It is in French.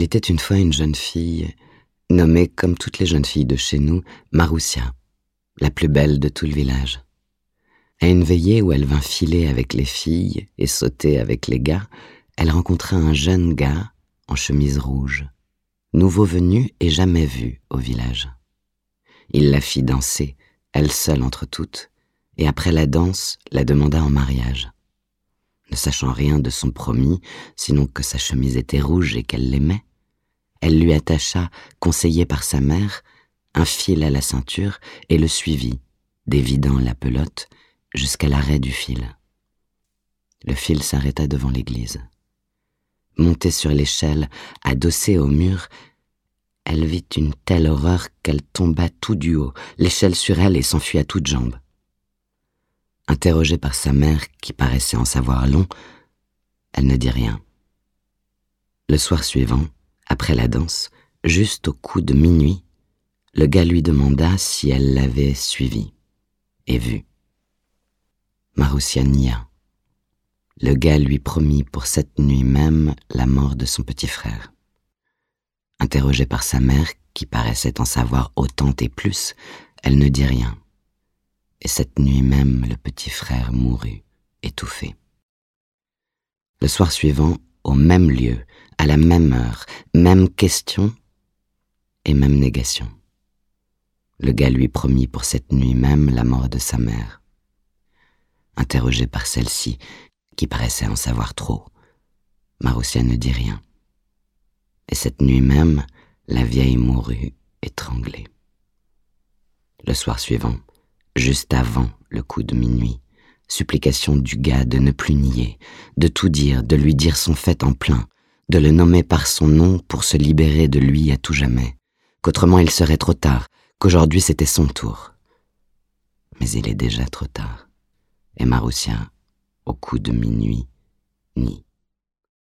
Il était une fois une jeune fille, nommée comme toutes les jeunes filles de chez nous, Maroussia, la plus belle de tout le village. À une veillée où elle vint filer avec les filles et sauter avec les gars, elle rencontra un jeune gars en chemise rouge, nouveau venu et jamais vu au village. Il la fit danser, elle seule entre toutes, et après la danse, la demanda en mariage. Ne sachant rien de son promis, sinon que sa chemise était rouge et qu'elle l'aimait, elle lui attacha, conseillée par sa mère, un fil à la ceinture et le suivit, dévidant la pelote, jusqu'à l'arrêt du fil. Le fil s'arrêta devant l'église. Montée sur l'échelle, adossée au mur, elle vit une telle horreur qu'elle tomba tout du haut, l'échelle sur elle et s'enfuit à toutes jambes. Interrogée par sa mère, qui paraissait en savoir long, elle ne dit rien. Le soir suivant, après la danse, juste au coup de minuit, le gars lui demanda si elle l'avait suivi et vu. Maroussia nia. Le gars lui promit pour cette nuit même la mort de son petit frère. Interrogée par sa mère, qui paraissait en savoir autant et plus, elle ne dit rien. Et cette nuit même, le petit frère mourut, étouffé. Le soir suivant, au même lieu, à la même heure, même question et même négation. Le gars lui promit pour cette nuit même la mort de sa mère. Interrogée par celle-ci, qui paraissait en savoir trop, Maroussia ne dit rien et cette nuit même, la vieille mourut étranglée. Le soir suivant, juste avant le coup de minuit, supplication du gars de ne plus nier, de tout dire, de lui dire son fait en plein, de le nommer par son nom pour se libérer de lui à tout jamais, qu'autrement il serait trop tard, qu'aujourd'hui c'était son tour. Mais il est déjà trop tard, et Maroussia, au coup de minuit, nie.